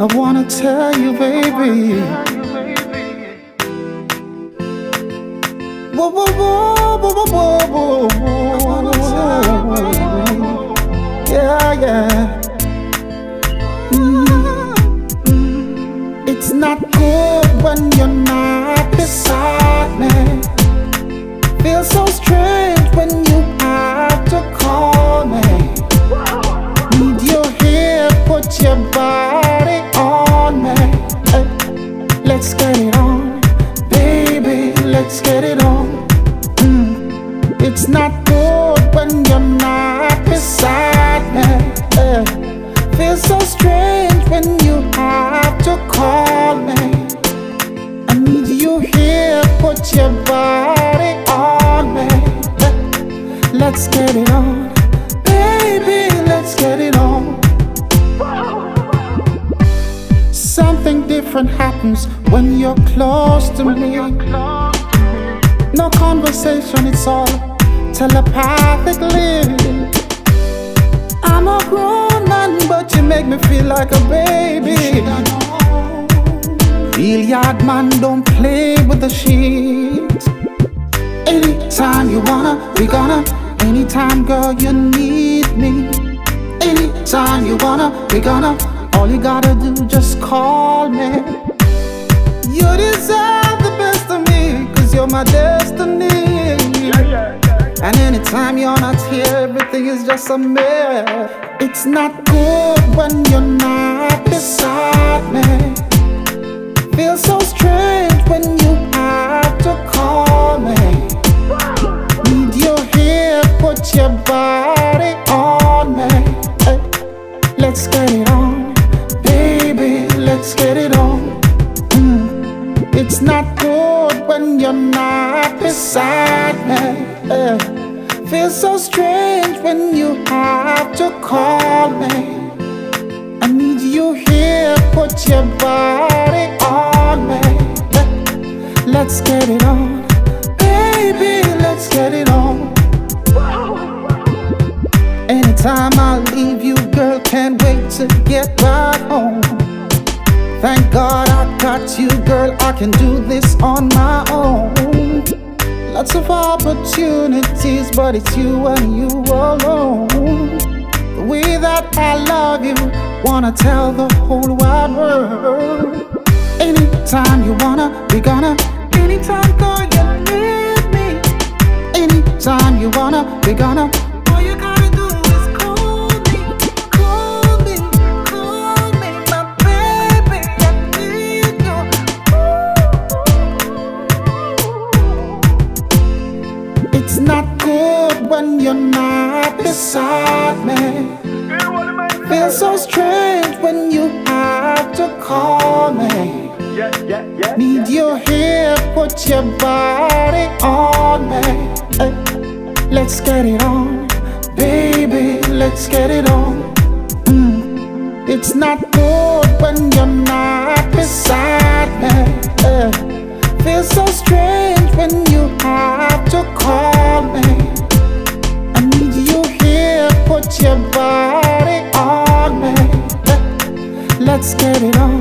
I wanna tell you, baby. Whoa, whoa, whoa, whoa, whoa, whoa, whoa. Yeah, yeah. Let's get it on. Mm. It's not good when you're not beside me. Hey, feels so strange when you have to call me. I need you here, put your body on me. Let, let's get it on, baby, let's get it on. Something different happens when you're close to me. No conversation, it's all telepathically. I'm a grown man, but you make me feel like a baby. Real yard man don't play with the sheets. Anytime you wanna, we gonna. Anytime, girl, you need me. Anytime you wanna, we gonna. All you gotta do, just call me. You deserve my destiny. And anytime you're not here, everything is just a mess. It's not good when you're not beside me. Feels so strange when you have to call me. Need you here, put your body on me. Hey, let's get it on, baby. Let's get it on. Mm. It's not good when you're not beside me. Eh, hey, feels so strange when you have to call me. I need you here, put your body on me. Let- Let's get it on, baby, let's get it on. Anytime I leave you, girl, can't wait to get back home. Thank God I got you, girl, I can do this on my own. Lots of opportunities, but it's you and you alone. The way that I love you, wanna tell the whole wide world. Anytime you wanna, we gonna. You're not beside me. Feels so strange when you have to call me. Need your here, put your body on me. Let's get it on, baby, let's get it on. Mm. It's not good when you're not beside me. Hey, on me. Let, let's get it on.